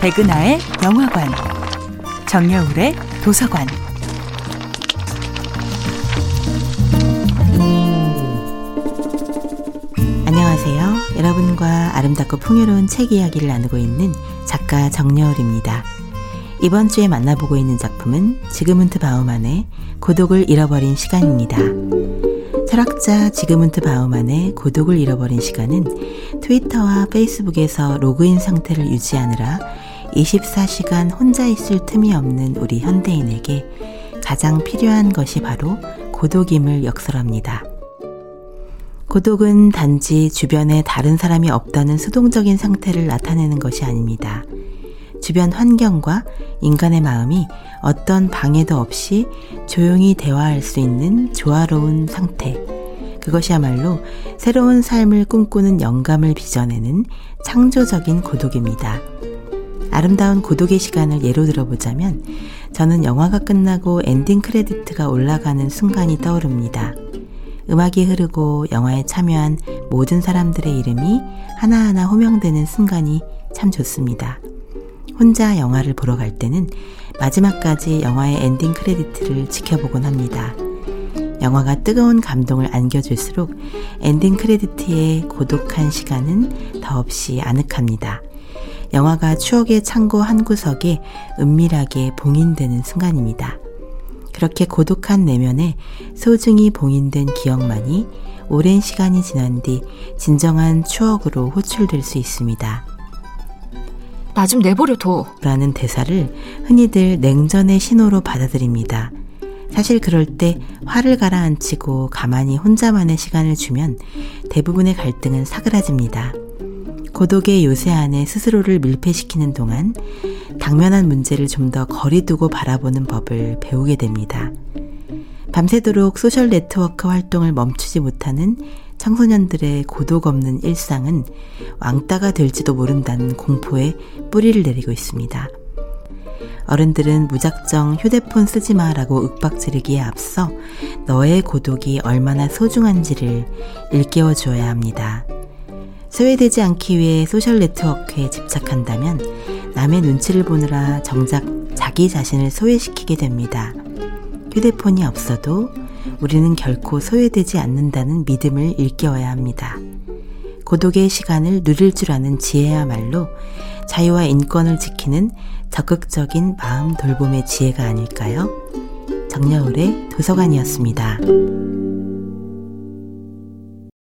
백은하의 영화관, 정여울의 도서관. 안녕하세요. 여러분과 아름답고 풍요로운 책 이야기를 나누고 있는 작가 정여울입니다. 이번 주에 만나보고 있는 작품은 지그문트 바우만의 고독을 잃어버린 시간입니다. 철학자 지그문트 바우만의 고독을 잃어버린 시간은 트위터와 페이스북에서 로그인 상태를 유지하느라 24시간 혼자 있을 틈이 없는 우리 현대인에게 가장 필요한 것이 바로 고독임을 역설합니다. 고독은 단지 주변에 다른 사람이 없다는 수동적인 상태를 나타내는 것이 아닙니다. 주변 환경과 인간의 마음이 어떤 방해도 없이 조용히 대화할 수 있는 조화로운 상태. 그것이야말로 새로운 삶을 꿈꾸는 영감을 빚어내는 창조적인 고독입니다. 아름다운 고독의 시간을 예로 들어보자면 저는 영화가 끝나고 엔딩 크레디트가 올라가는 순간이 떠오릅니다. 음악이 흐르고 영화에 참여한 모든 사람들의 이름이 하나하나 호명되는 순간이 참 좋습니다. 혼자 영화를 보러 갈 때는 마지막까지 영화의 엔딩 크레디트를 지켜보곤 합니다. 영화가 뜨거운 감동을 안겨줄수록 엔딩 크레디트의 고독한 시간은 더없이 아늑합니다. 영화가 추억의 창고 한 구석에 은밀하게 봉인되는 순간입니다. 그렇게 고독한 내면에 소중히 봉인된 기억만이 오랜 시간이 지난 뒤 진정한 추억으로 호출될 수 있습니다. 나 좀 내버려 둬. 라는 대사를 흔히들 냉전의 신호로 받아들입니다. 사실 그럴 때 화를 가라앉히고 가만히 혼자만의 시간을 주면 대부분의 갈등은 사그라집니다. 고독의 요새 안에 스스로를 밀폐시키는 동안 당면한 문제를 좀 더 거리두고 바라보는 법을 배우게 됩니다. 밤새도록 소셜 네트워크 활동을 멈추지 못하는 청소년들의 고독 없는 일상은 왕따가 될지도 모른다는 공포에 뿌리를 내리고 있습니다. 어른들은 무작정 휴대폰 쓰지 마라고 윽박 지르기에 앞서 너의 고독이 얼마나 소중한지를 일깨워 주어야 합니다. 소외되지 않기 위해 소셜 네트워크에 집착한다면 남의 눈치를 보느라 정작 자기 자신을 소외시키게 됩니다. 휴대폰이 없어도 우리는 결코 소외되지 않는다는 믿음을 일깨워야 합니다. 고독의 시간을 누릴 줄 아는 지혜야말로 자유와 인권을 지키는 적극적인 마음 돌봄의 지혜가 아닐까요? 정여울의 도서관이었습니다.